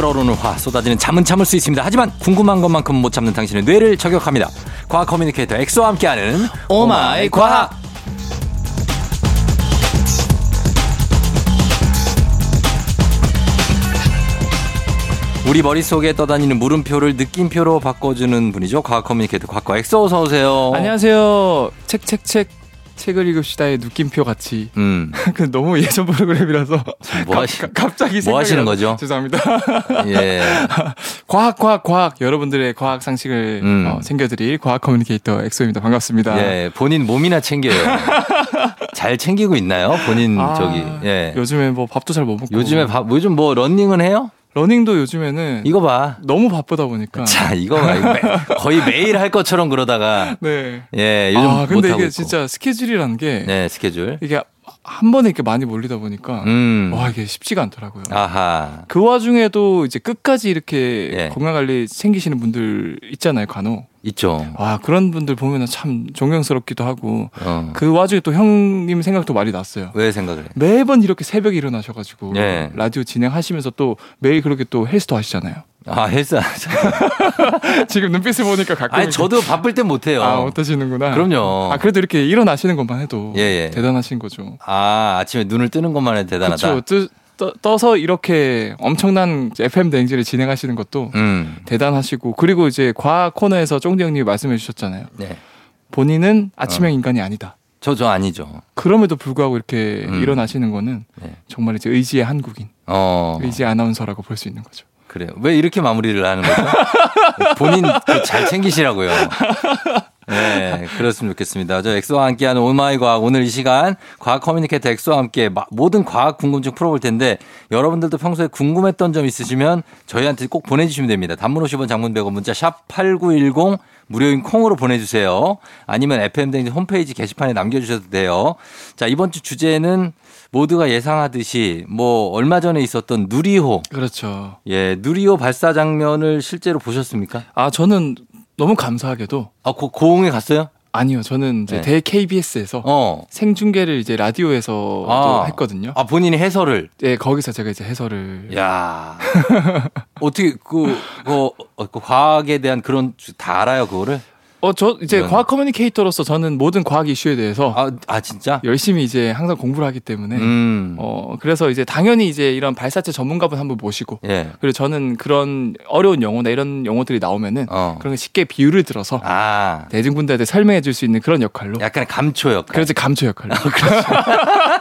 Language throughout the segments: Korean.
끓어오르는 화 쏟아지는 잠은 참을 수 있습니다. 하지만 궁금한 것만큼 못 참는 당신의 뇌를 저격합니다. 과학 communicator 엑소와 함께하는 Oh my 과학. 우리 머릿속에 떠다니는 물음표를 느낌표로 바꿔주는 분이죠. 과학 communicator 과거 엑소 어서 오세요. 안녕하세요. 책, 책, 책. 책을 읽읍시다의 느낌표 같이. 음. 그 너무 예전 프로그램이라서. 뭐 하시, 가, 갑자기 뭐 하시는 거죠? 죄송합니다. 예. 과학, 과학, 과학. 여러분들의 과학 상식을 음. 어, 챙겨드릴 과학 communicator 엑소입니다. 반갑습니다. 예. 본인 몸이나 챙겨요. 잘 챙기고 있나요? 본인 아, 저기. 예. 요즘에 뭐 밥도 잘 못 먹고. 요즘에 밥, 요즘 뭐 런닝은 해요? 러닝도 요즘에는 이거 봐. 너무 바쁘다 보니까. 자, 이거 봐. 이거 거의 매일 할 것처럼 그러다가 네. 예, 요즘 아, 못 근데 이게. 진짜 스케줄이라는 게 네, 스케줄. 이게 한 번에 이렇게 많이 몰리다 보니까 음. 와, 이게 쉽지가 않더라고요. 아하. 그 와중에도 이제 끝까지 이렇게 예. 건강 관리 챙기시는 분들 있잖아요, 간혹. 있죠. 와, 그런 분들 보면은 참 존경스럽기도 하고 어. 그 와중에 또 형님 생각도 많이 났어요. 왜 생각을 해? 매번 이렇게 새벽에 일어나셔가지고 예. 라디오 진행하시면서 또 매일 그렇게 또 헬스도 하시잖아요. 아, 헬스. 지금 눈빛을 보니까 가끔 아니, 저도 바쁠 땐 못 해요. 아 어떠시는구나. 그럼요. 아 그래도 이렇게 일어나시는 것만 해도 예, 예. 대단하신 거죠. 아, 아침에 눈을 뜨는 것만 해도 대단하다. 그렇죠. 뜨, 떠, 떠서 이렇게 엄청난 FM 대행진을 진행하시는 것도 음. 대단하시고 그리고 이제 과학 코너에서 쫑디 형님이 말씀해 주셨잖아요. 네. 본인은 아침형 어. 인간이 아니다. 저, 저 아니죠. 그럼에도 불구하고 이렇게 음. 일어나시는 거는 네. 정말 이제 의지의 한국인, 어. 의지의 아나운서라고 볼 수 있는 거죠. 그래요. 왜 이렇게 마무리를 하는 거죠? 본인 그 잘 챙기시라고요. 네, 그랬으면 좋겠습니다. 저 엑소와 함께하는 오마이 과학 오늘 이 시간 과학 communicator 엑소와 함께 마- 모든 과학 궁금증 풀어볼 텐데 여러분들도 평소에 궁금했던 점 있으시면 저희한테 꼭 보내주시면 됩니다. 단문 50원 장문 100원 문자 샵 8910 무료인 콩으로 보내주세요. 아니면 FM댕지 홈페이지 게시판에 남겨주셔도 돼요. 자, 이번 주 주제는 모두가 예상하듯이 뭐 얼마 전에 있었던 누리호 그렇죠. 예, 누리호 발사 장면을 실제로 보셨습니까? 아 저는 너무 감사하게도 아, 고, 고흥에 갔어요? 아니요, 저는 이제 네. 대 KBS에서 어. 생중계를 이제 라디오에서 아. 또 했거든요. 아, 본인이 해설을. 예, 거기서 제가 이제 해설을 야 어떻게, 그, 그, 어, 그 과학에 대한 그런, 주- 다 알아요, 그거를? 어, 저 이제 이건- 과학 커뮤니케이터로서 저는 모든 과학 이슈에 대해서 아, 아, 진짜? 열심히 이제 항상 공부를 하기 때문에 음. 어, 그래서 이제 당연히 이제 이런 발사체 전문가분 한번 모시고 예. 그리고 저는 그런 어려운 용어나 이런 용어들이 나오면은 어. 그런 거 쉽게 비유를 들어서 아. 대중분들한테 설명해 줄 수 있는 그런 역할로 약간 감초 역할. 그래서 감초 역할로 그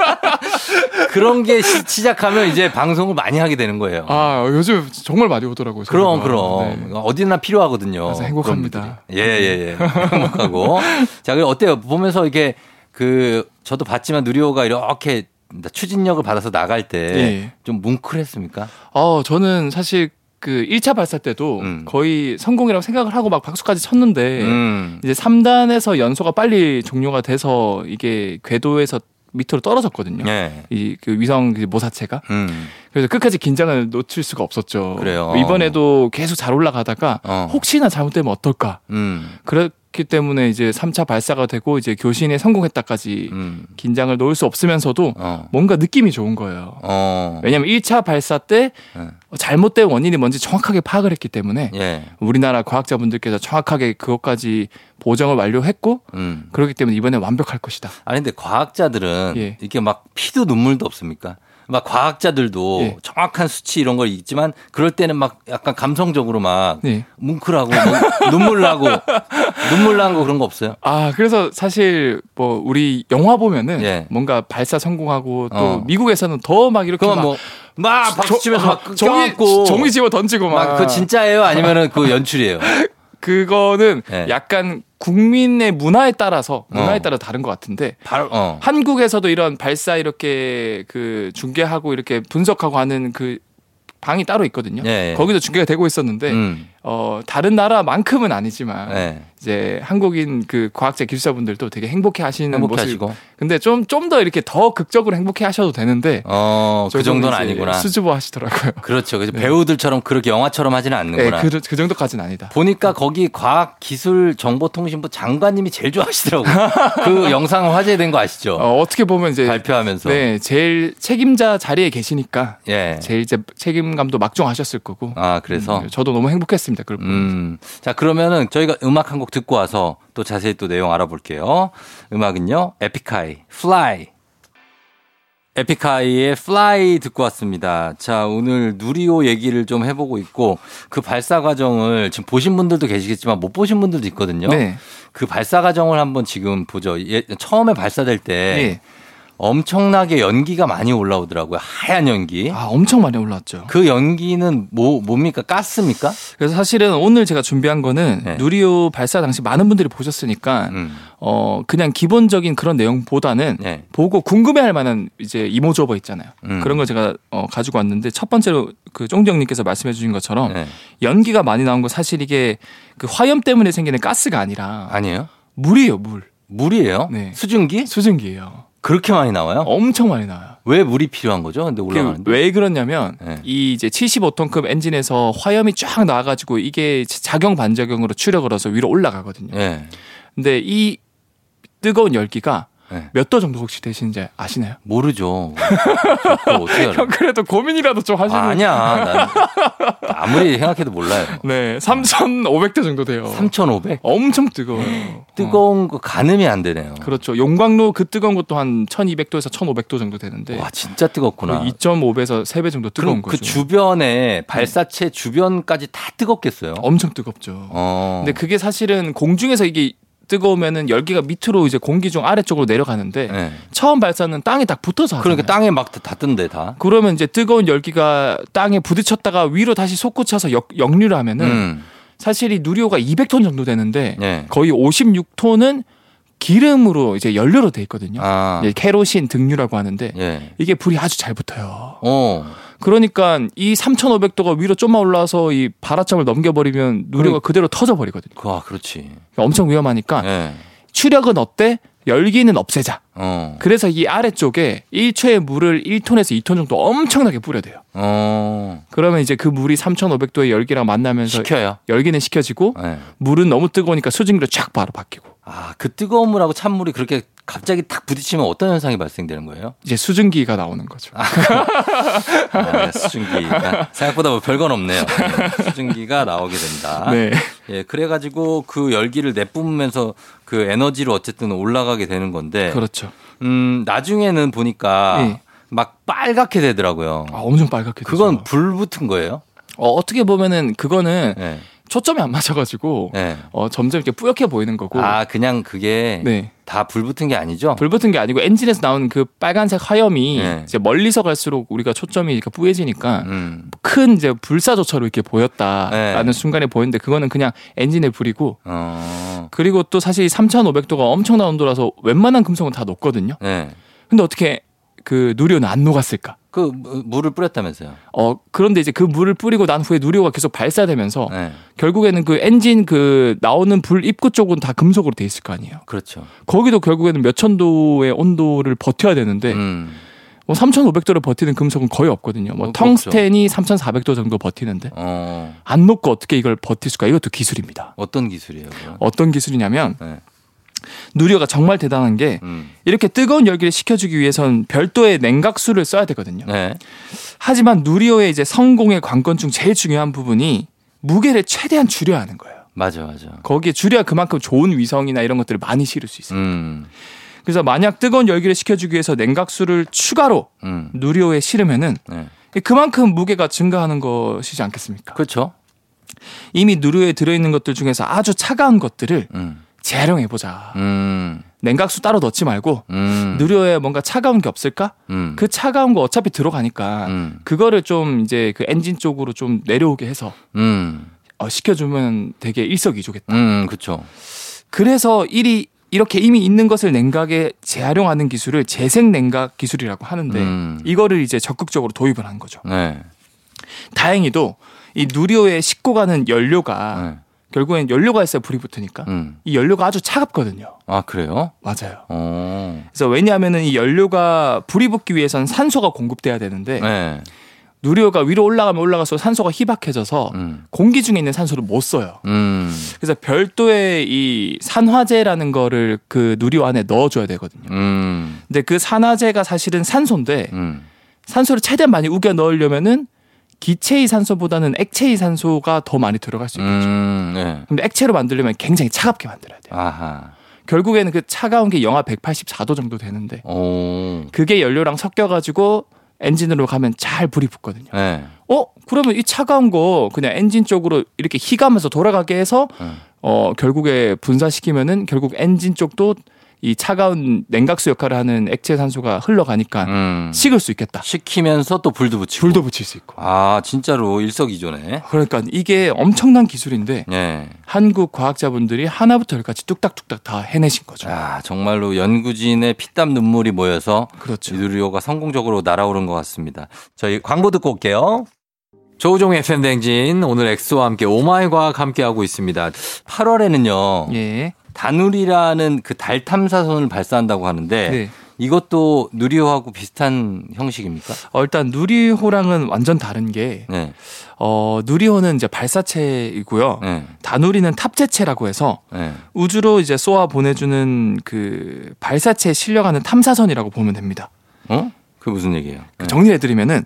런 게 시, 시작하면 이제 방송을 많이 하게 되는 거예요. 아 요즘 정말 많이 오더라고요. 그럼. 그럼. 네. 어디나 필요하거든요. 그래서 행복합니다. 그런. 예, 예, 예. 행복하고. 자, 그리고 어때요? 보면서 이게 그, 저도 봤지만 누리호가 이렇게 추진력을 받아서 나갈 때좀 예. 뭉클했습니까? 어 저는 사실 그 1차 발사 때도 음. 거의 성공이라고 생각을 하고 막 박수까지 쳤는데 음. 이제 3단에서 연소가 빨리 종료가 돼서 이게 궤도에서 밑으로 떨어졌거든요. 예. 이그 위성 그 모사체가 음. 그래서 끝까지 긴장을 놓칠 수가 없었죠. 그래요. 이번에도 계속 잘 올라가다가 어. 혹시나 잘못되면 어떨까. 음. 그 렇기 때문에 이제 3차 발사가 되고 이제 교신에 성공했다까지 음. 긴장을 놓을 수 없으면서도 어. 뭔가 느낌이 좋은 거예요. 어. 왜냐하면 1차 발사 때 예. 잘못된 원인이 뭔지 정확하게 파악을 했기 때문에 예. 우리나라 과학자분들께서 정확하게 그것까지 보정을 완료했고 음. 그렇기 때문에 이번에 완벽할 것이다. 아니 근데 과학자들은 예. 이게 막 피도 눈물도 없습니까? 막 과학자들도 예. 정확한 수치 이런 걸 있지만 그럴 때는 막 약간 감성적으로 막 네. 뭉클하고 뭐 눈물 나고 눈물 나고 그런 거 없어요? 아, 그래서 사실 뭐 우리 영화 보면은 예. 뭔가 발사 성공하고 또 어. 미국에서는 더 막 이렇게 막 뭐 막 박수 치면서 막 아, 종이 껴안고 종이 집어 던지고 막, 막그 진짜예요? 아니면은 그 연출이에요? 그거는 예. 약간 국민의 문화에 따라서 문화에 어. 따라 다른 것 같은데 바로 어. 한국에서도 이런 발사 이렇게 그 중계하고 이렇게 분석하고 하는 그 방이 따로 있거든요. 예, 예. 거기도 중계가 되고 있었는데 음. 어 다른 나라만큼은 아니지만 네. 이제 한국인 그 과학자 기술자분들도 되게 행복해 하시는 행복해 모습. 하시고. 근데 좀 좀 더 이렇게 더 극적으로 행복해 하셔도 되는데 어, 그 정도는 아니구나. 수줍어 하시더라고요. 그렇죠. 그래서 배우들처럼 그렇게 영화처럼 하지는 네, 않는구나. 그, 그 정도까지는 아니다. 보니까 거기 과학 기술 정보통신부 장관님이 제일 좋아하시더라고요. 그 영상 화제된 거 아시죠? 어, 어떻게 보면 이제 발표하면서. 네, 제일 책임자 자리에 계시니까 예. 제일 이제 책임감도 막중하셨을 거고. 아, 그래서. 음, 저도 너무 행복했 습니다. 그걸. 음. 자, 그러면은 저희가 음악 한 곡 듣고 와서 또 자세히 또 내용 알아볼게요. 음악은요, 에픽하이, Fly. 에픽하이의 Fly 듣고 왔습니다. 자, 오늘 누리호 얘기를 좀 해보고 있고 그 발사 과정을 지금 보신 분들도 계시겠지만 못 보신 분들도 있거든요. 네. 그 발사 과정을 한번 지금 보죠. 예, 처음에 발사될 때 네. 엄청나게 연기가 많이 올라오더라고요. 하얀 연기. 아, 엄청 많이 올라왔죠. 그 연기는 뭐 뭡니까? 가스입니까? 그래서 사실은 오늘 제가 준비한 거는 네. 누리호 발사 당시 많은 분들이 보셨으니까 음. 어 그냥 기본적인 그런 내용보다는 네. 보고 궁금해 할 만한 이제 이모저버 있잖아요. 음. 그런 걸 제가 어, 가지고 왔는데 첫 번째로 그 쫑정님께서 말씀해 주신 것처럼 네. 연기가 많이 나온 건 사실 이게 그 화염 때문에 생기는 가스가 아니라 아니에요? 물이에요 물 물이에요? 네. 수증기? 수증기예요. 그렇게 많이 나와요? 엄청 많이 나와요. 왜 물이 필요한 거죠? 근데 그게 올라가는데. 왜 그러냐면 네. 이 이제 75톤급 엔진에서 화염이 쫙 나와가지고 이게 작용 반작용으로 추력을 해서 위로 올라가거든요. 예. 근데 이 뜨거운 열기가 네. 몇도 정도 혹시 되시는지 아시나요? 모르죠. 형 그래도 고민이라도 좀 하시는. 아, 아니야. 난 아무리 생각해도 몰라요. 네, 3,500도 정도 돼요. 3,500? 엄청 뜨거워요. 뜨거운 거 가늠이 안 되네요. 어, 그렇죠. 용광로 그 뜨거운 것도 한 1,200도에서 1,500도 정도 되는데 와, 진짜 뜨겁구나. 2.5배에서 3배 정도 뜨거운 그럼 그 거죠. 주변에 발사체 주변까지 다 뜨겁겠어요. 엄청 뜨겁죠. 어. 근데 그게 사실은 공중에서 이게 뜨거우면은 열기가 밑으로 이제 공기 중 아래쪽으로 내려가는데 네. 처음 발사는 땅에 딱 붙어서 하잖아요. 그러니까 땅에 막 다 뜬대 다. 그러면 이제 뜨거운 열기가 땅에 부딪혔다가 위로 다시 솟구쳐서 역, 역류를 하면은 음. 사실 이 누리호가 200톤 정도 되는데 네. 거의 56톤은 기름으로 이제 연료로 돼 있거든요. 아. 이제 케로신 등유라고 하는데 예. 이게 불이 아주 잘 붙어요. 어. 그러니까 이 3,500도가 위로 좀만 올라와서 이 발화점을 넘겨버리면 누리호가 그대로 터져버리거든요. 그, 아, 그렇지. 그러니까 엄청 위험하니까 예. 추력은 어때? 열기는 없애자. 어. 그래서 이 아래쪽에 1초의 물을 1톤에서 2톤 정도 엄청나게 뿌려대요. 어. 그러면 이제 그 물이 3,500도의 열기랑 만나면서 시켜요. 열기는 식혀지고 예. 물은 너무 뜨거우니까 수증기로 쫙 바로 바뀌고 아, 그 뜨거운 물하고 찬물이 그렇게 갑자기 탁 부딪히면 어떤 현상이 발생되는 거예요? 이제 수증기가 나오는 거죠. 아, 수증기가 생각보다 뭐 별건 없네요. 네, 수증기가 나오게 된다. 네. 예, 그래가지고 그 열기를 내뿜으면서 그 에너지로 어쨌든 올라가게 되는 건데, 그렇죠. 음, 나중에는 보니까 예. 막 빨갛게 되더라고요. 아, 엄청 빨갛게 되죠. 그건 불 붙은 거예요? 어, 어떻게 보면은 그거는 예. 초점이 안 맞아가지고 예. 어, 점점 이렇게 뿌옇게 보이는 거고. 아, 그냥 그게 네. 다 불 붙은 게 아니죠? 불 붙은 게 아니고 엔진에서 나오는 그 빨간색 화염이 네. 이제 멀리서 갈수록 우리가 초점이 이렇게 뿌얘지니까 음. 큰 이제 불사조차로 이렇게 보였다라는 네. 순간에 보이는데 그거는 그냥 엔진의 불이고 어. 그리고 또 사실 3,500도가 엄청난 온도라서 웬만한 금속은 다 녹거든요. 네. 근데 어떻게 그 누리호는 안 녹았을까? 그 무- 물을 뿌렸다면서요? 어 그런데 이제 그 물을 뿌리고 난 후에 누리호가 계속 발사되면서 네. 결국에는 그 엔진 그 나오는 불 입구 쪽은 다 금속으로 돼 있을 거 아니에요. 그렇죠. 거기도 결국에는 몇 천 도의 온도를 버텨야 되는데 음. 뭐 3,500도를 버티는 금속은 거의 없거든요. 뭐 어, 그렇죠. 텅스텐이 3,400도 정도 버티는데 어. 안 녹고 어떻게 이걸 버틸 수가? 이것도 기술입니다. 어떤 기술이에요, 그건? 어떤 기술이냐면 네. 누리호가 정말 대단한 게 음. 이렇게 뜨거운 열기를 식혀주기 위해선 별도의 냉각수를 써야 되거든요. 네. 하지만 누리호의 이제 성공의 관건 중 제일 중요한 부분이 무게를 최대한 줄여야 하는 거예요. 맞아, 맞아. 거기에 줄여야 그만큼 좋은 위성이나 이런 것들을 많이 실을 수 있어요. 음. 그래서 만약 뜨거운 열기를 식혀주기 위해서 냉각수를 추가로 음. 누리호에 실으면은 네. 그만큼 무게가 증가하는 것이지 않겠습니까? 그렇죠. 이미 누리호에 들어있는 것들 중에서 아주 차가운 것들을 음. 재활용해 보자. 음. 냉각수 따로 넣지 말고 음. 누리호에 뭔가 차가운 게 없을까? 음. 그 차가운 거 어차피 들어가니까 음. 그거를 좀 이제 그 엔진 쪽으로 좀 내려오게 해서 음. 어, 시켜주면 되게 일석이조겠다. 음, 그렇죠. 그래서 일이 이렇게 이미 있는 것을 냉각에 재활용하는 기술을 재생 냉각 기술이라고 하는데 음. 이거를 이제 적극적으로 도입을 한 거죠. 네. 다행히도 이 누리호에 싣고 가는 연료가 네. 결국엔 연료가 있어야 불이 붙으니까 음. 이 연료가 아주 차갑거든요. 아, 그래요? 맞아요. 어. 그래서 왜냐하면은 이 연료가 불이 붙기 위해서는 산소가 공급돼야 되는데 네. 누리호가 위로 올라가면 올라갈수록 산소가 희박해져서 음. 공기 중에 있는 산소를 못 써요. 음. 그래서 별도의 이 산화제라는 거를 그 누리호 안에 넣어줘야 되거든요. 음. 근데 그 산화제가 사실은 산소인데 음. 산소를 최대한 많이 우겨 넣으려면은 기체의 산소보다는 액체의 산소가 더 많이 들어갈 수 있겠죠. 음. 네. 근데 액체로 만들려면 굉장히 차갑게 만들어야 돼요. 아하. 결국에는 그 차가운 게 영하 184도 정도 되는데 오. 그게 연료랑 섞여가지고 엔진으로 가면 잘 불이 붙거든요. 네. 어 그러면 이 차가운 거 그냥 엔진 쪽으로 이렇게 희가면서 돌아가게 해서 음. 어 결국에 분사시키면은 결국 엔진 쪽도 이 차가운 냉각수 역할을 하는 액체 산소가 흘러가니까 음. 식을 수 있겠다. 식히면서 또 불도 붙이고. 불도 붙일 수 있고. 아, 진짜로 일석이조네. 그러니까 이게 엄청난 기술인데 네. 한국 과학자분들이 하나부터 열까지 뚝딱뚝딱 다 해내신 거죠. 아, 정말로 연구진의 피땀 눈물이 모여서 그렇죠. 누리호가 성공적으로 날아오른 것 같습니다. 저희 광고 듣고 올게요. 조우종의 FM대행진 오늘 엑소와 함께 오마이 과학 함께 하고 있습니다. 8월에는요. 예. 다누리라는 그 달 탐사선을 발사한다고 하는데 네. 이것도 누리호하고 비슷한 형식입니까? 어, 일단 누리호랑은 완전 다른 게 네. 어, 누리호는 이제 발사체이고요. 네. 다누리는 탑재체라고 해서 네. 우주로 이제 쏘아 보내주는 그 발사체에 실려가는 탐사선이라고 보면 됩니다. 어? 그게 무슨 얘기예요? 네. 정리를 해드리면은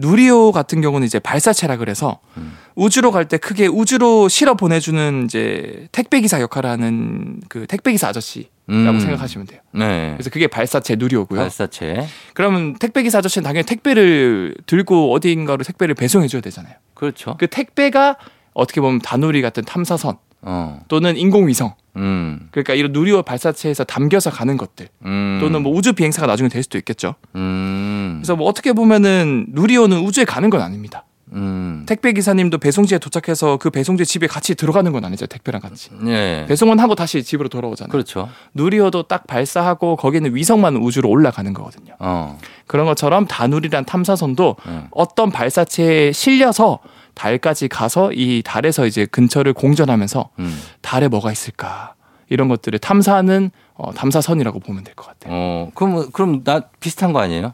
누리호 같은 경우는 이제 발사체라 그래서 음. 우주로 갈 때 크게 우주로 실어 보내주는 이제 택배 기사 역할을 하는 그 택배 기사 아저씨라고 음. 생각하시면 돼요. 네. 그래서 그게 발사체 누리호고요. 발사체. 그러면 택배 기사 아저씨는 당연히 택배를 들고 어디인가로 택배를 배송해 줘야 되잖아요. 그렇죠. 그 택배가 어떻게 보면 다누리 같은 탐사선 어. 또는 인공위성 음. 그러니까 이런 누리호 발사체에서 담겨서 가는 것들 음. 또는 뭐 우주 비행사가 나중에 될 수도 있겠죠. 음. 그래서 뭐 어떻게 보면은 누리호는 우주에 가는 건 아닙니다. 음. 택배 기사님도 배송지에 도착해서 그 배송지 집에 같이 들어가는 건 아니죠. 택배랑 같이. 예. 배송은 하고 다시 집으로 돌아오잖아요. 그렇죠. 누리호도 딱 발사하고 거기는 위성만 우주로 올라가는 거거든요. 어. 그런 것처럼 다누리란 탐사선도 예. 어떤 발사체에 실려서 달까지 가서 이 달에서 이제 근처를 공전하면서 음. 달에 뭐가 있을까 이런 것들을 탐사하는 어, 탐사선이라고 보면 될 것 같아요. 어. 그럼 그럼 나 비슷한 거 아니에요?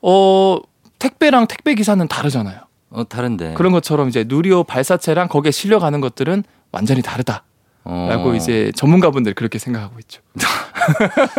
어 택배랑 택배 기사는 다르잖아요. 어 다른데. 그런 것처럼 이제 누리호 발사체랑 거기에 실려가는 것들은 완전히 다르다라고 어. 이제 전문가분들 그렇게 생각하고 있죠.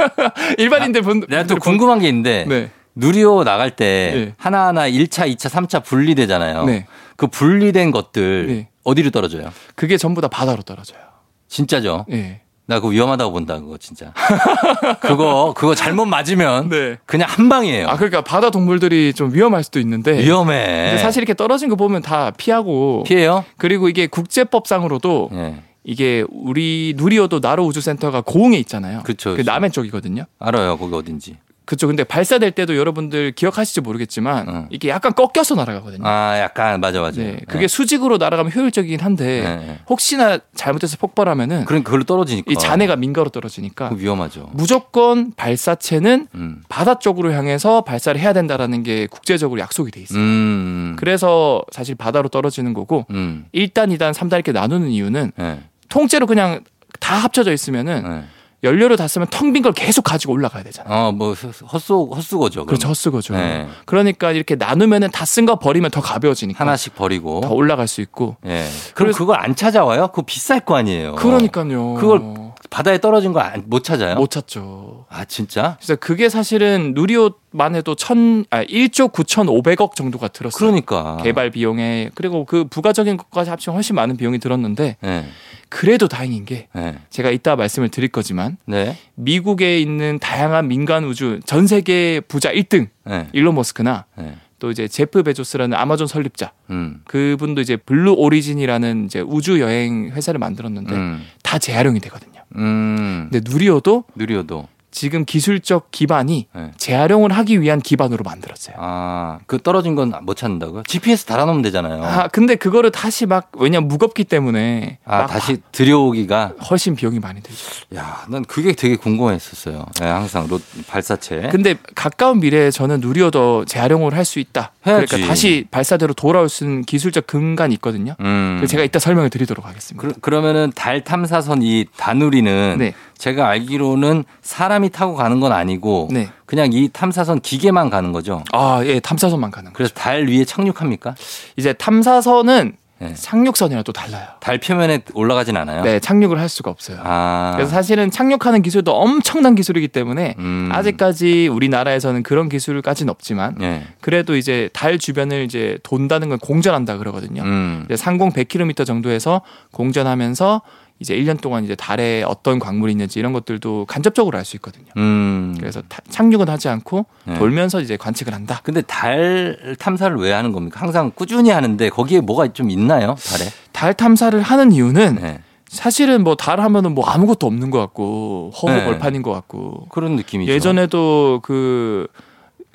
일반인들 분 내가 또 궁금한 게 있는데 네. 누리호 나갈 때 네. 하나하나 1차, 2차, 3차 분리되잖아요. 네. 그 분리된 것들 네. 어디로 떨어져요? 그게 전부 다 바다로 떨어져요. 진짜죠? 예. 나 그거 위험하다고 본다 그거 진짜. 그거 그거 잘못 맞으면 네. 그냥 한 방이에요. 아 그러니까 바다 동물들이 좀 위험할 수도 있는데 위험해. 근데 사실 이렇게 떨어진 거 보면 다 피하고 피해요? 그리고 이게 국제법상으로도 예. 이게 우리 누리호도 나로 우주센터가 고흥에 있잖아요. 그쵸, 그. 남해 쪽이거든요. 알아요 거기 어딘지. 그쵸. 근데 발사될 때도 여러분들 기억하실지 모르겠지만 응. 이게 약간 꺾여서 날아가거든요. 아 약간 맞아 맞아. 네. 그게 수직으로 날아가면 효율적이긴 한데 네, 네. 혹시나 잘못해서 폭발하면은 그럼 그걸로 떨어지니까. 이 잔해가 민가로 떨어지니까 위험하죠. 무조건 발사체는 음. 바다 쪽으로 향해서 발사를 해야 된다라는 게 국제적으로 약속이 돼 있어요. 음. 그래서 사실 바다로 떨어지는 거고 음. 1단, 2단, 3단 이렇게 나누는 이유는 네. 통째로 그냥 다 합쳐져 있으면은 네. 연료를 다 쓰면 텅 빈 걸 계속 가지고 올라가야 되잖아요. 어 뭐 헛수 헛수고죠. 그렇죠. 헛수고죠. 네. 그러니까 이렇게 나누면은 다 쓴 거 버리면 더 가벼워지니까 하나씩 버리고. 다 올라갈 수 있고. 예. 그럼 그걸 안 찾아와요? 그거 비쌀 거 아니에요. 그러니까요. 그걸 바다에 떨어진 거 못 찾아요? 못 찾죠. 아 진짜? 그래서 그게 사실은 누리호만 해도 천, 아, 1조 9,500억 정도가 들었어요. 그러니까. 개발 비용에 그리고 그 부가적인 것까지 합치면 훨씬 많은 비용이 들었는데 네. 그래도 다행인 게 네. 제가 이따 말씀을 드릴 거지만 네. 미국에 있는 다양한 민간 우주 전 세계 부자 1등 네. 일론 머스크나 네. 또 이제 제프 베조스라는 아마존 설립자 음. 그분도 이제 블루 오리진이라는 이제 우주 여행 회사를 만들었는데 음. 다 재활용이 되거든요. 음. 근데 누리호도 누리호도. 지금 기술적 기반이 네. 재활용을 하기 위한 기반으로 만들었어요. 아, 그 떨어진 건 못 찾는다고요? GPS 달아놓으면 되잖아요. 아, 근데 그거를 다시 막 왜냐 면 무겁기 때문에 아, 막 다시 들여오기가. 훨씬 비용이 많이 들죠. 야, 난 그게 되게 궁금했었어요. 네, 항상 로, 발사체. 근데 가까운 미래에 저는 누리호도 재활용을 할 수 있다. 해야지. 그러니까 다시 발사대로 돌아올 수 있는 기술적 근간이 있거든요. 음. 제가 이따 설명을 드리도록 하겠습니다. 그, 그러면은 달 탐사선 이 다누리는 네. 제가 알기로는 사람이 타고 가는 건 아니고 네. 그냥 이 탐사선 기계만 가는 거죠. 아, 예, 탐사선만 가는 거. 그래서 달 위에 착륙합니까? 이제 탐사선은 네. 착륙선이랑 또 달라요. 달 표면에 올라가진 않아요. 네, 착륙을 할 수가 없어요. 아. 그래서 사실은 착륙하는 기술도 엄청난 기술이기 때문에 음. 아직까지 우리나라에서는 그런 기술까지는 없지만 예. 그래도 이제 달 주변을 이제 돈다는 걸 공전한다 그러거든요. 음. 이제 상공 100km 정도에서 공전하면서 이제 1년 동안 이제 달에 어떤 광물이 있는지 이런 것들도 간접적으로 알 수 있거든요. 음. 그래서 타- 착륙은 하지 않고 네. 돌면서 이제 관측을 한다. 근데 달 탐사를 왜 하는 겁니까? 항상 꾸준히 하는데 거기에 뭐가 좀 있나요? 달에? 달 탐사를 하는 이유는 네. 사실은 뭐 달 하면은 뭐 아무것도 없는 것 같고 허무 네. 벌판인 것 같고 그런 느낌이죠. 예전에도 그,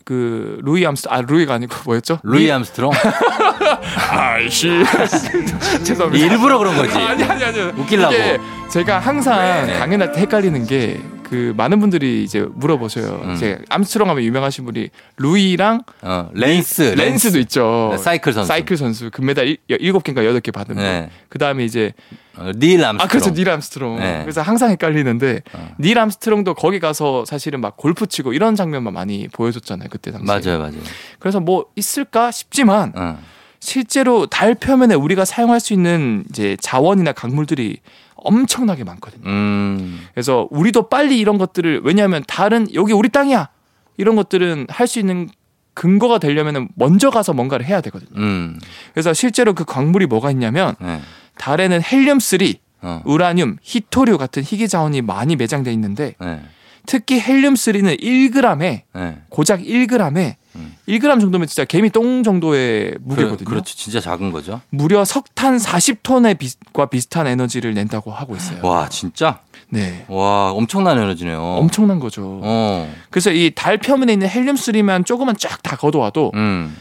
그, 루이 암스, 아, 루이가 아니고 뭐였죠? 루이 암스트롱? 아이씨. 죄송합니다. 일부러 그런 거지. 아니, 아니, 아니. 웃기려고. 제가 항상 네. 강연할 때 헷갈리는 게 그 많은 분들이 이제 물어보셔요. 음. 이제 암스트롱 하면 유명하신 분이 루이랑 어, 랜스. 랜스도 있죠. 네, 사이클 선수. 사이클 선수 금메달 일- 일곱 개인가 여덟 개 받은 분. 네. 그 다음에 이제 어, 닐 암스트롱. 아 그렇죠 닐 암스트롱. 네. 그래서 항상 헷갈리는데 어. 닐 암스트롱도 거기 가서 사실은 막 골프 치고 이런 장면만 많이 보여줬잖아요 그때 당시. 맞아요, 맞아요. 그래서 뭐 있을까 싶지만 어. 실제로 달 표면에 우리가 사용할 수 있는 이제 자원이나 광물들이 엄청나게 많거든요. 음. 그래서 우리도 빨리 이런 것들을 왜냐하면 달은 여기 우리 땅이야 이런 것들은 할 수 있는 근거가 되려면 먼저 가서 뭔가를 해야 되거든요. 음. 그래서 실제로 그 광물이 뭐가 있냐면 네. 달에는 헬륨 3, 어. 우라늄, 히토류 같은 희귀 자원이 많이 매장돼 있는데 네. 특히 헬륨 3는 1g에 네. 고작 1g에 음. 1g 정도면 진짜 개미 똥 정도의 무게거든요. 그, 그렇죠. 진짜 작은 거죠. 무려 석탄 40톤의 비과 비슷한 에너지를 낸다고 하고 있어요. 와, 진짜? 네. 와, 엄청난 에너지네요. 엄청난 거죠. 어. 그래서 이 달 표면에 있는 헬륨 3만 조금만 쫙 다 걷어와도 음.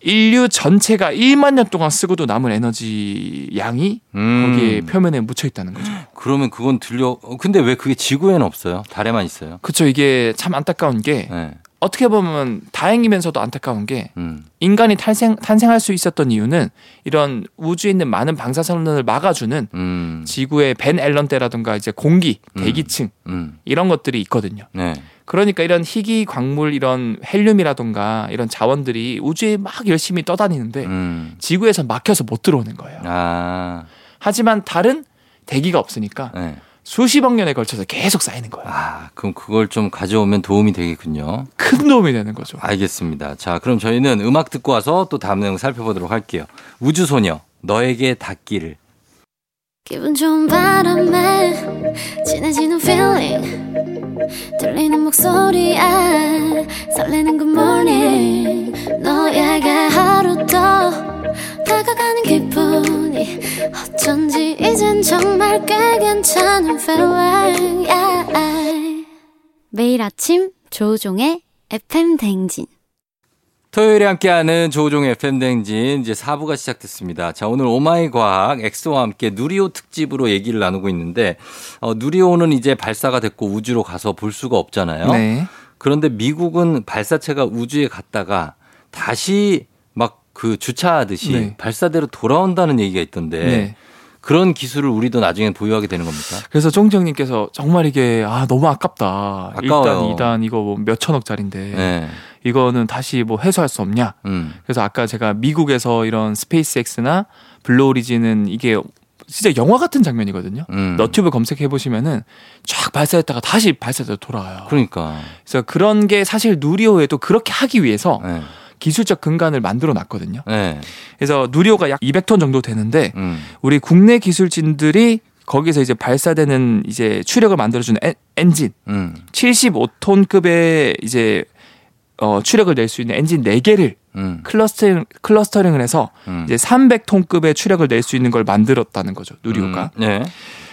인류 전체가 1만 년 동안 쓰고도 남은 에너지 양이 음. 거기에 표면에 묻혀 있다는 거죠. 그러면 그건 들려. 어, 근데 왜 그게 지구에는 없어요? 달에만 있어요? 그렇죠. 이게 참 안타까운 게 네. 어떻게 보면 다행이면서도 안타까운 게 음. 인간이 탄생 탄생할 수 있었던 이유는 이런 우주에 있는 많은 방사선을 막아주는 음. 지구의 벤 앨런 때라든가 이제 공기, 음. 대기층 음. 이런 것들이 있거든요. 네. 그러니까 이런 희귀 광물 이런 헬륨이라든가 이런 자원들이 우주에 막 열심히 떠다니는데 음. 지구에서 막혀서 못 들어오는 거예요. 아. 하지만 달은 대기가 없으니까 네. 수십억 년에 걸쳐서 계속 쌓이는 거예요. 아, 그럼 그걸 좀 가져오면 도움이 되겠군요. 큰 도움이 되는 거죠. 알겠습니다. 자, 그럼 저희는 음악 듣고 와서 또 다음 내용 살펴보도록 할게요. 우주소녀, 너에게 닿기를. 기분 좋은 바람에 진해지는 feeling 들리는 목소리에 설레는 good morning 너에게 하루 더 다가가는 기 분이 어쩐지 이젠 정말 꽤 괜찮은 feeling yeah. 매일 아침 조종의 FM 댕진 토요일에 함께하는 조종의 FM댕진 이제 4부가 시작됐습니다. 자, 오늘 오마이 과학 엑소와 함께 누리호 특집으로 얘기를 나누고 있는데, 어, 누리호는 이제 발사가 됐고 우주로 가서 볼 수가 없잖아요. 네. 그런데 미국은 발사체가 우주에 갔다가 다시 막 그 주차하듯이 네. 발사대로 돌아온다는 얘기가 있던데, 네. 그런 기술을 우리도 나중엔 보유하게 되는 겁니까? 그래서 쫑정님께서 정말 이게 아 너무 아깝다. 아까워요. 1단, 2단 이거 뭐 몇 천억짜리인데 네. 이거는 다시 뭐 회수할 수 없냐? 음. 그래서 아까 제가 미국에서 이런 스페이스X나 블루오리진은 이게 진짜 영화 같은 장면이거든요. 음. 너튜브 검색해 보시면은 쫙 발사했다가 다시 발사대로 돌아와요. 그러니까. 그래서 그런 게 사실 누리호에도 그렇게 하기 위해서 네. 기술적 근간을 만들어 놨거든요. 네. 그래서 누리호가 약 200톤 정도 되는데 음. 우리 국내 기술진들이 거기서 이제 발사되는 이제 추력을 만들어주는 엔, 엔진 음. 75톤급의 이제 어, 추력을 낼 수 있는 엔진 4개를 음. clustering, clustering을 해서 음. 이제 300톤급의 추력을 낼 수 있는 걸 만들었다는 거죠 누리호가. 음. 네.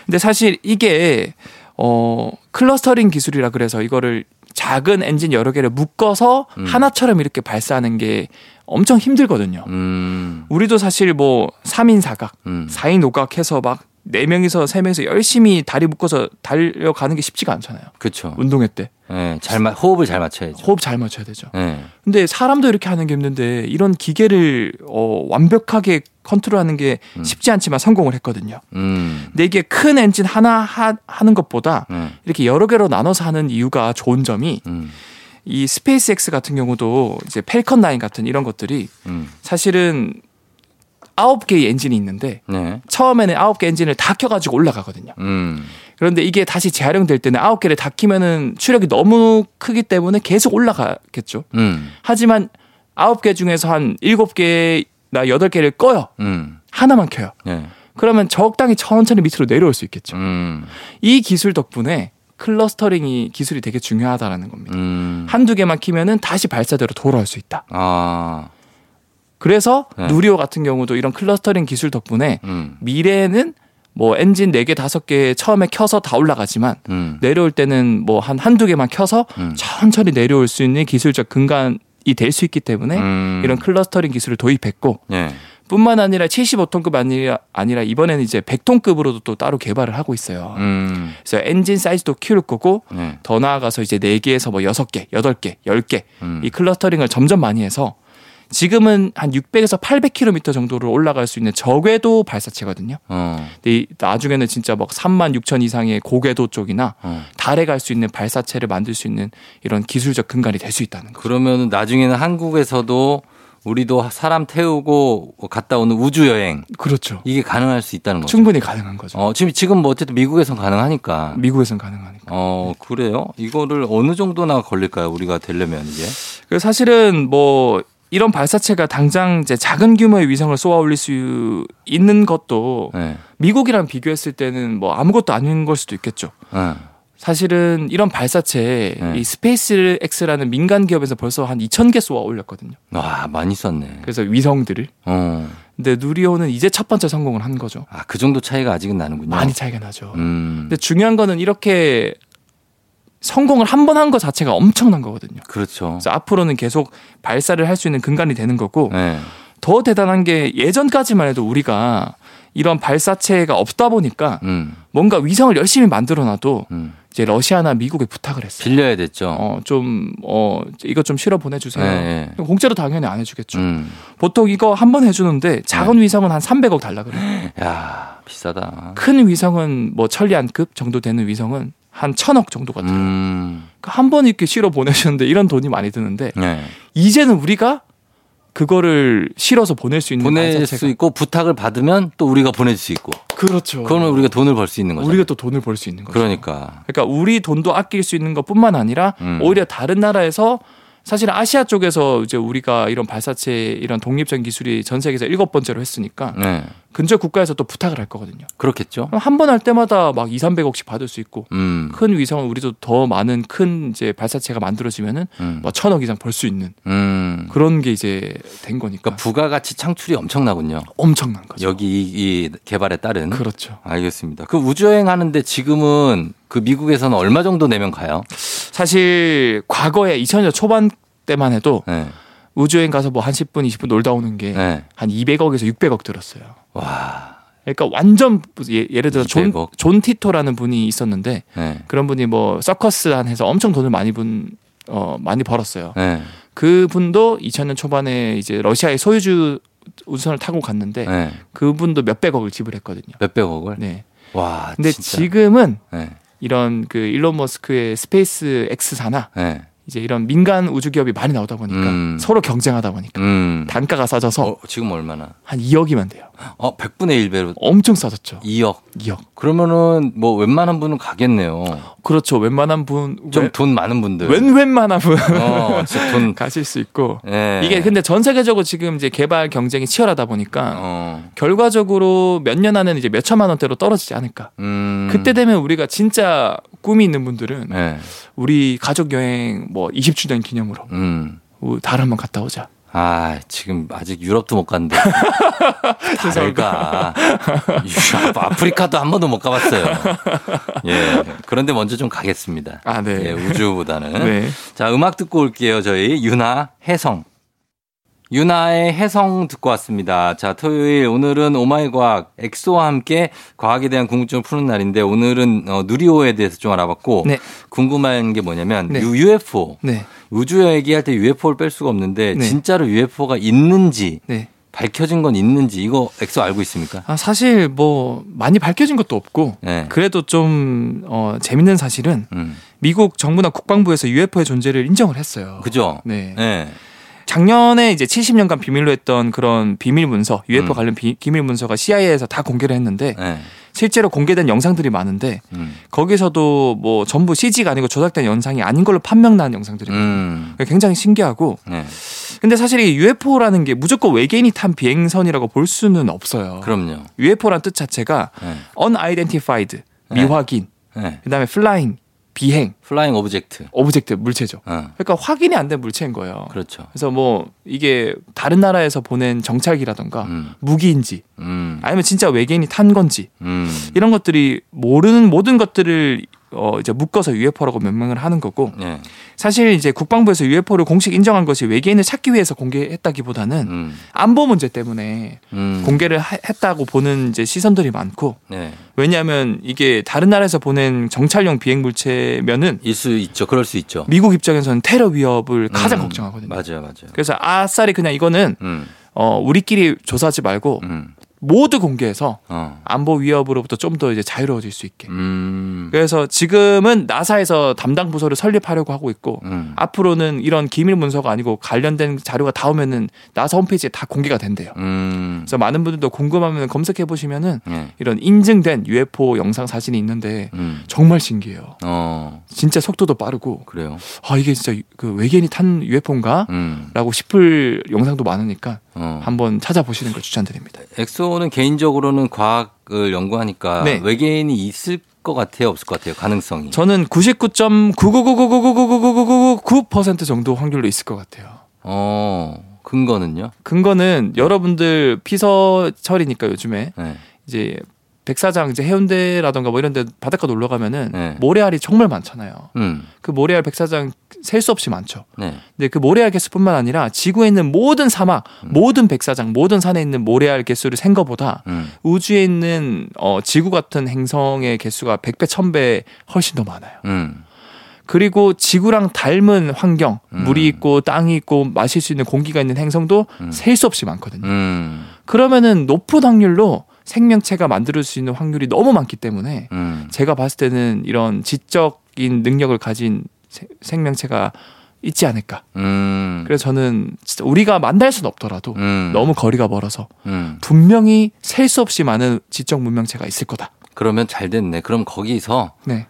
근데 사실 이게 어 clustering 기술이라 그래서 이거를 작은 엔진 여러 개를 묶어서 음. 하나처럼 이렇게 발사하는 게 엄청 힘들거든요. 음. 우리도 사실 뭐 3인 사각, 음. 4인 4인 오각 해서 막 4명이서 3명이서 열심히 다리 묶어서 달려가는 게 쉽지가 않잖아요. 그렇죠. 운동회 때. 예, 잘 마, 호흡을 잘 맞춰야죠. 호흡 잘 맞춰야 되죠. 예. 근데 사람도 이렇게 하는 게 힘든데 이런 기계를 어, 완벽하게 컨트롤하는 게 음. 쉽지 않지만 성공을 했거든요. 음. 근데 이게 큰 엔진 하나 하, 하는 것보다 음. 이렇게 여러 개로 나눠서 하는 이유가 좋은 점이 음. 이 스페이스X 같은 경우도 이제 펠컨 9 같은 이런 것들이 음. 사실은 아홉 개의 엔진이 있는데 네. 처음에는 아홉 개 엔진을 다 켜가지고 올라가거든요. 음. 그런데 이게 다시 재활용될 때는 아홉 개를 다 키면은 추력이 너무 크기 때문에 계속 올라가겠죠. 음. 하지만 아홉 개 중에서 한 일곱 개나 여덟 개를 꺼요. 음. 하나만 켜요. 예. 그러면 적당히 천천히 밑으로 내려올 수 있겠죠. 음. 이 기술 덕분에 clustering이 기술이 되게 중요하다라는 겁니다. 음. 한두 개만 키면은 다시 발사대로 돌아올 수 있다. 아. 그래서 네. 누리호 같은 경우도 이런 clustering 기술 덕분에 음. 미래에는 뭐 엔진 4개, 5개 처음에 켜서 다 올라가지만 음. 내려올 때는 뭐 한 한두 개만 켜서 음. 천천히 내려올 수 있는 기술적 근간이 될 수 있기 때문에 음. 이런 clustering 기술을 도입했고 예. 뿐만 아니라 75톤급 아니라, 아니라 이번에는 이제 100톤급으로도 또 따로 개발을 하고 있어요. 음. 그래서 엔진 사이즈도 키울 거고 예. 더 나아가서 이제 4개에서 뭐 6개, 8개, 10개 음. 이 clustering을 점점 많이 해서 지금은 한 600에서 800km 정도로 올라갈 수 있는 저궤도 발사체거든요. 어. 근데 이 나중에는 진짜 막 3만 6천 이상의 고궤도 쪽이나 어. 달에 갈 수 있는 발사체를 만들 수 있는 이런 기술적 근간이 될 수 있다는 거죠. 그러면 나중에는 한국에서도 우리도 사람 태우고 갔다 오는 우주 여행 그렇죠. 이게 가능할 수 있다는 거죠. 충분히 가능한 거죠. 어, 지금 지금 뭐 어쨌든 미국에선 가능하니까. 미국에선 가능하니까. 어, 그래요? 이거를 어느 정도나 걸릴까요? 우리가 되려면 이게. 그래서 사실은 뭐 이런 발사체가 당장 이제 작은 규모의 위성을 쏘아 올릴 수 있는 것도 네. 미국이랑 비교했을 때는 뭐 아무것도 아닌 걸 수도 있겠죠. 어. 사실은 이런 발사체 네. 이 스페이스 X라는 민간 기업에서 벌써 한 2,000개 쏘아 올렸거든요. 와, 많이 쐈네. 그래서 위성들을. 어. 근데 누리호는 이제 첫 번째 성공을 한 거죠. 아, 그 정도 차이가 아직은 나는군요. 많이 차이가 나죠. 음. 근데 중요한 거는 이렇게 성공을 한 번한것 자체가 엄청난 거거든요. 그렇죠. 그래서 앞으로는 계속 발사를 할 수 있는 근간이 되는 거고 네. 더 대단한 게 예전까지만 해도 우리가 이런 발사체가 없다 보니까 음. 뭔가 위성을 열심히 만들어 놔도 음. 이제 러시아나 미국에 부탁을 했어요. 빌려야 됐죠. 어, 좀, 어, 이거 좀 실어 보내주세요. 네, 네. 공짜로 당연히 안 해주겠죠. 음. 보통 이거 한 번 해주는데 작은 위성은 한 300억 달라 그래요. 야, 비싸다. 큰 위성은 뭐 천리안급 정도 되는 위성은 한 천억 정도가 들어요. 음. 한번 이렇게 실어 보내주는데 이런 돈이 많이 드는데 네. 이제는 우리가 그거를 실어서 보낼 수 있는 보낼 수 있고 부탁을 받으면 또 우리가 보내줄 수 있고. 그렇죠. 그러면 우리가 돈을 벌 수 있는 거죠. 우리가 또 돈을 벌 수 있는 거죠. 그러니까. 그러니까 우리 돈도 아낄 수 있는 것뿐만 아니라 음. 오히려 다른 나라에서 사실 아시아 쪽에서 이제 우리가 이런 발사체 이런 독립적인 기술이 전 세계에서 일곱 번째로 했으니까 네. 근처 국가에서 또 부탁을 할 거거든요. 그렇겠죠. 한 번 할 때마다 막 2, 300억씩 받을 수 있고 음. 큰 위성은 우리도 더 많은 큰 이제 발사체가 만들어지면은 음. 뭐 천억 이상 벌 수 있는 음. 그런 게 이제 된 거니까 그러니까 부가가치 창출이 엄청나군요. 엄청난 거죠. 여기 이, 이 개발에 따른. 그렇죠. 알겠습니다. 그 우주여행 하는데 지금은 그 미국에서는 얼마 정도 내면 가요? 사실 과거에 2000년 초반 때만 해도 네. 우주여행 가서 뭐 한 10분, 20분 놀다 오는 게 한 네. 200억에서 600억 들었어요. 와. 그러니까 완전 예, 예를 들어 존, 200억. 존 티토라는 분이 있었는데 네. 그런 분이 뭐 서커스 안에서 엄청 돈을 많이 분 어, 많이 벌었어요. 네. 그 분도 2000년 초반에 이제 러시아의 소유즈 우주선을 타고 갔는데 네. 그분도 몇백억을 지불했거든요. 몇백억을? 네. 와. 근데 진짜. 지금은 네. 이런 그 일론 머스크의 SpaceX사나 네. 이제 이런 민간 우주 기업이 많이 나오다 보니까 음. 서로 경쟁하다 보니까 음. 단가가 싸져서 어, 지금 얼마나? 한 2억이면 돼요. 어, 100분의 1배로 엄청 싸졌죠. 2억. 2억. 그러면은 뭐 웬만한 분은 가겠네요. 그렇죠. 웬만한 분, 좀 웬, 돈 많은 분들. 웬 웬만한 분 어, 돈. 가실 수 있고. 예. 이게 근데 전 세계적으로 지금 이제 개발 경쟁이 치열하다 보니까 어. 결과적으로 몇 년 안에는 이제 몇 천만 원대로 떨어지지 않을까. 음. 그때 되면 우리가 진짜 꿈이 있는 분들은 네. 우리 가족 여행 뭐 20주년 기념으로 음. 달 한번 갔다 오자. 아, 지금 아직 유럽도 못 갔는데. 다를까. 유럽, 아프리카도 한 번도 못 가봤어요. 예. 그런데 먼저 좀 가겠습니다. 아, 네. 예, 우주보다는. 네. 자, 음악 듣고 올게요. 저희 윤하 혜성. 윤하의 혜성 듣고 왔습니다. 자, 토요일 오늘은 오마이 과학 엑소와 함께 과학에 대한 궁금증을 푸는 날인데 오늘은 어, 누리호에 대해서 좀 알아봤고 네. 궁금한 게 뭐냐면 네. 유- UFO 네. 우주 얘기할 때 UFO를 뺄 수가 없는데 네. 진짜로 UFO가 있는지 네. 밝혀진 건 있는지 이거 엑소 알고 있습니까? 아, 사실 뭐 많이 밝혀진 것도 없고 네. 그래도 좀 어, 재밌는 사실은 음. 미국 정부나 국방부에서 UFO의 존재를 인정을 했어요. 그죠? 네. 네. 작년에 이제 70년간 비밀로 했던 그런 비밀 문서, UFO 음. 관련 비, 기밀 문서가 CIA에서 다 공개를 했는데 네. 실제로 공개된 영상들이 많은데 음. 거기서도 뭐 전부 CG가 아니고 조작된 영상이 아닌 걸로 판명난 영상들이 음. 굉장히 신기하고 네. 근데 사실 이 UFO라는 게 무조건 외계인이 탄 비행선이라고 볼 수는 없어요. 그럼요. UFO란 뜻 자체가 네. unidentified 네. 미확인 네. 그다음에 flying 비행 flying object. object 물체죠. 어. 그러니까 확인이 안 된 물체인 거예요. 그렇죠. 그래서 뭐 이게 다른 나라에서 보낸 정찰기라던가 음. 무기인지 음. 아니면 진짜 외계인이 탄 건지 음. 이런 것들이 모르는 모든 것들을 어 이제 묶어서 UFO라고 명명을 하는 거고 네. 사실 이제 국방부에서 UFO를 공식 인정한 것이 외계인을 찾기 위해서 공개했다기보다는 음. 안보 문제 때문에 음. 공개를 하- 했다고 보는 이제 시선들이 많고 네. 왜냐하면 이게 다른 나라에서 보낸 정찰용 비행 물체면은 있을 수 있죠. 그럴 수 있죠. 미국 입장에서는 테러 위협을 가장 음. 걱정하거든요. 맞아요, 맞아요. 그래서 아싸리 그냥 이거는 음. 어 우리끼리 조사하지 말고 음. 모두 공개해서 어. 안보 위협으로부터 좀 더 이제 자유로워질 수 있게. 음. 그래서 지금은 나사에서 담당 부서를 설립하려고 하고 있고 음. 앞으로는 이런 기밀 문서가 아니고 관련된 자료가 다 오면은 나사 홈페이지에 다 공개가 된대요. 음. 그래서 많은 분들도 궁금하면 검색해 보시면은 네. 이런 인증된 UFO 영상 사진이 있는데 음. 정말 신기해요. 어. 진짜 속도도 빠르고 그래요. 아 이게 진짜 그 외계인이 탄 UFO인가? 음. 라고 싶을 영상도 많으니까 어. 한번 찾아보시는 걸 추천드립니다. 엑소는 개인적으로는 과학을 연구하니까 네. 외계인이 있을 것 같아요, 없을 것 같아요, 가능성이. 저는 99.999999999% 정도 확률로 있을 것 같아요. 어. 근거는요? 근거는 여러분들 피서 철이니까 요즘에 네. 이제 백사장 이제 해운대라던가 뭐 이런 데 바닷가 놀러 가면은 네. 모래알이 정말 많잖아요. 음. 그 모래알 백사장 셀 수 없이 많죠. 네. 근데 그 모래알 개수뿐만 아니라 지구에 있는 모든 사막, 음. 모든 백사장, 모든 산에 있는 모래알 개수를 센 것보다 음. 우주에 있는 어 지구 같은 행성의 개수가 100배, 1000배 훨씬 더 많아요. 음. 그리고 지구랑 닮은 환경, 음. 물이 있고 땅이 있고 마실 수 있는 공기가 있는 행성도 음. 셀수 없이 많거든요. 음. 그러면은 높은 확률로 생명체가 만들 수 있는 확률이 너무 많기 때문에 음. 제가 봤을 때는 이런 지적인 능력을 가진 세- 생명체가 있지 않을까. 음. 그래서 저는 진짜 우리가 만날 수는 없더라도 음. 너무 거리가 멀어서 음. 분명히 셀 수 없이 많은 지적 문명체가 있을 거다. 그러면 잘 됐네. 그럼 거기서 네.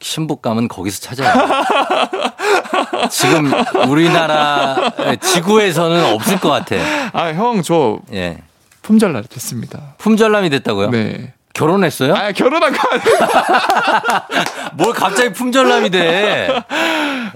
신부감은 거기서 찾아요. 지금 우리나라 지구에서는 없을 것 같아. 아, 형, 저 예. 품절남 됐습니다. 품절남이 됐다고요? 네. 결혼했어요? 아, 결혼한 거 아니에요? 뭘 갑자기 품절남이 돼?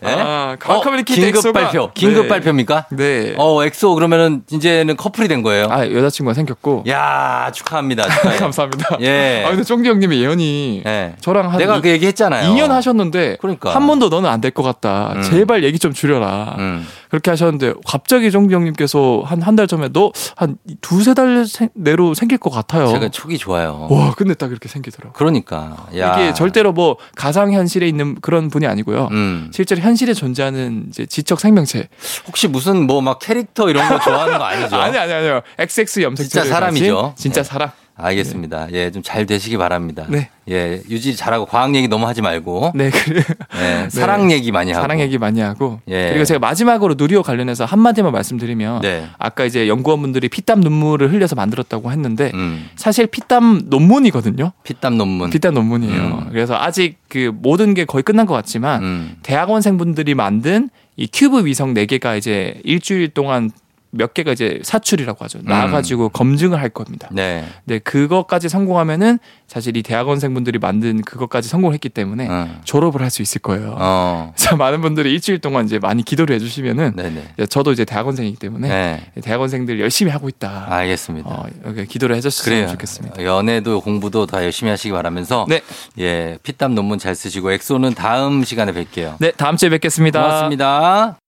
예? 아, 과학 어, 커뮤니케이터 긴급 엑소가- 발표. 긴급 네. 발표입니까? 네. 어, 엑소 그러면은 이제는 커플이 된 거예요. 아, 여자친구가 생겼고. 야, 축하합니다. 감사합니다. 예. 아, 근데 쫑디 형님의 예언이 예. 저랑 한 내가 이- 그 얘기 했잖아요. 2년 하셨는데 그러니까. 한 번도 너는 안 될 것 같다. 음. 제발 얘기 좀 줄여라. 음. 그렇게 하셨는데 갑자기 쫑디 형님께서 한 한 달 전에 너 한 두세 달 생- 내로 생길 것 같아요. 제가 촉이 좋아요. 와, 근데 딱 이렇게 생기더라고. 그러니까. 야. 이게 절대로 뭐 가상 현실에 있는 그런 분이 아니고요. 음. 실제로 현실에 존재하는 이제 지적 생명체. 혹시 무슨 뭐 막 캐릭터 이런 거 좋아하는 거 아니죠? 아니 아니 아니요. XX 염색체 진짜 사람이죠. 진짜 네. 사람. 알겠습니다. 예, 좀 잘 되시기 바랍니다. 네. 예, 유지 잘하고 과학 얘기 너무 하지 말고. 네, 그 예, 사랑 얘기 많이 하고. 사랑 얘기 많이 하고. 예. 그리고 제가 마지막으로 누리호 관련해서 한 마디만 말씀드리면 네. 아까 이제 연구원분들이 피땀 눈물을 흘려서 만들었다고 했는데 음. 사실 피땀 논문이거든요. 피땀 논문. 피땀 논문이에요. 음. 그래서 아직 그 모든 게 거의 끝난 것 같지만 음. 대학원생분들이 만든 이 큐브 위성 4개가 이제 일주일 동안 몇 개가 이제 사출이라고 하죠. 나와가지고 검증을 할 겁니다. 네. 네, 그것까지 성공하면은 사실 이 대학원생분들이 만든 그것까지 성공했기 때문에 어. 졸업을 할 수 있을 거예요. 어. 자, 많은 분들이 일주일 동안 이제 많이 기도를 해주시면은 네네. 이제 저도 이제 대학원생이기 때문에 네. 대학원생들 열심히 하고 있다. 알겠습니다. 어, 이렇게 기도를 해줬으면 그래요. 좋겠습니다. 연애도 공부도 다 열심히 하시기 바라면서 네. 예 피땀 논문 잘 쓰시고 엑소는 다음 시간에 뵐게요. 네, 다음 주에 뵙겠습니다. 고맙습니다.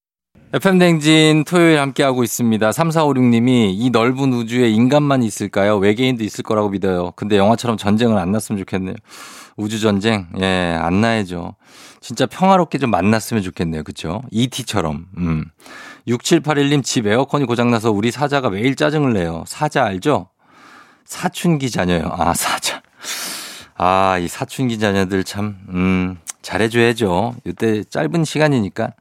FM 댕진 토요일 함께하고 있습니다. 3456님이 이 넓은 우주에 인간만 있을까요? 외계인도 있을 거라고 믿어요. 근데 영화처럼 전쟁은 안 났으면 좋겠네요. 우주전쟁, 예, 안 나야죠. 진짜 평화롭게 좀 만났으면 좋겠네요. 그쵸? ET처럼. 음. 6781님 집 에어컨이 고장나서 우리 사자가 매일 짜증을 내요. 사자 알죠? 사춘기 자녀요. 아, 사자. 아, 이 사춘기 자녀들 참, 음, 잘해줘야죠. 이때 짧은 시간이니까.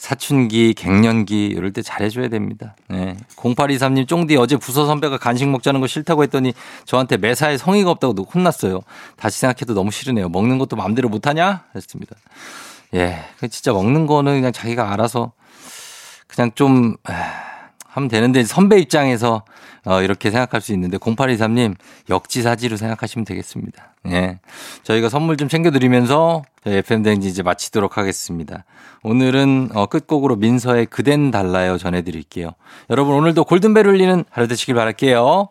사춘기, 갱년기, 이럴 때 잘해줘야 됩니다. 네. 0823님, 쫑디 어제 부서 선배가 간식 먹자는 거 싫다고 했더니 저한테 매사에 성의가 없다고 혼났어요. 다시 생각해도 너무 싫으네요. 먹는 것도 마음대로 못하냐? 했습니다. 예. 그 진짜 먹는 거는 그냥 자기가 알아서 그냥 좀, 에, 하면 되는데 선배 입장에서 어, 이렇게 생각할 수 있는데 0823님 역지사지로 생각하시면 되겠습니다. 예. 저희가 선물 좀 챙겨드리면서 저희 FM대행지 이제 마치도록 하겠습니다. 오늘은 어, 끝곡으로 민서의 그댄 달라요 전해드릴게요. 여러분 오늘도 골든벨 울리는 하루 되시길 바랄게요.